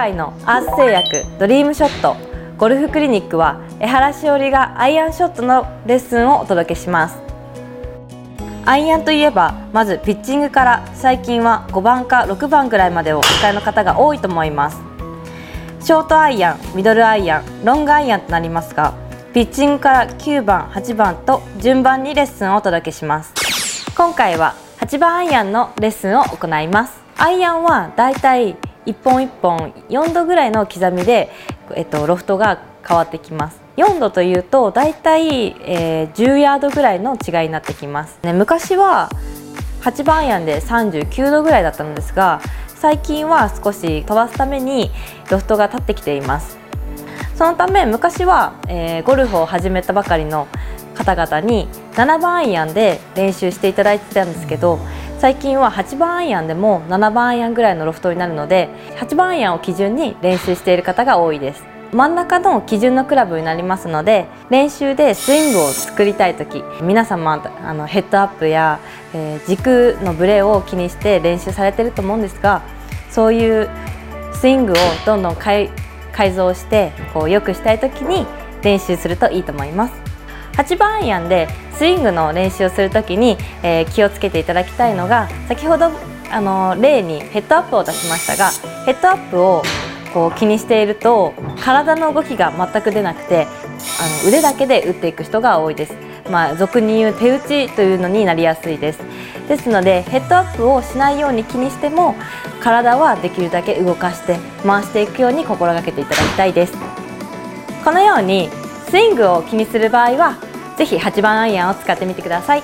アース製薬ドリームショット。ゴルフクリニックは江原しおりがアイアンショットのレッスンをお届けします。アイアンといえばまずピッチングから最近は5番か6番ぐらいまでをお使いの方が多いと思います。ショートアイアンミドルアイアンロングアイアンとなりますがピッチングから9番8番と順番にレッスンをお届けします。今回は8番アイアンのレッスンを行います。アイアンはだいたい1本1本4度ぐらいの刻みで、えっと、ロフトが変わってきます。4度というとだいたい、えー、10ヤードぐらいの違いになってきます、ね、昔は8番アイアンで39度ぐらいだったのですが最近は少し飛ばすためにロフトが立ってきています。そのため昔は、えー、ゴルフを始めたばかりの方々に7番アイアンで練習していただいてたんですけど最近は8番アイアンでも7番アイアンぐらいのロフトになるので8番アイアンを基準に練習している方が多いです。真ん中の基準のクラブになりますので練習でスイングを作りたい時皆様あのヘッドアップや、えー、軸のブレを気にして練習されてると思うんですがそういうスイングをどんどん改造してこう良くしたい時に練習するといいと思います。8番アイアンでスイングの練習をする時に、えー、気をつけていただきたいのが先ほどあの例にヘッドアップを出しましたがヘッドアップをこう気にしていると体の動きが全く出なくてあの腕だけで打っていく人が多いです。まあ、俗に言う手打ちというのになりやすいです。ですのでヘッドアップをしないように気にしても体はできるだけ動かして回していくように心がけていただきたいです。このようにスイングを気にする場合はぜひ8番アイアンを使ってみてください。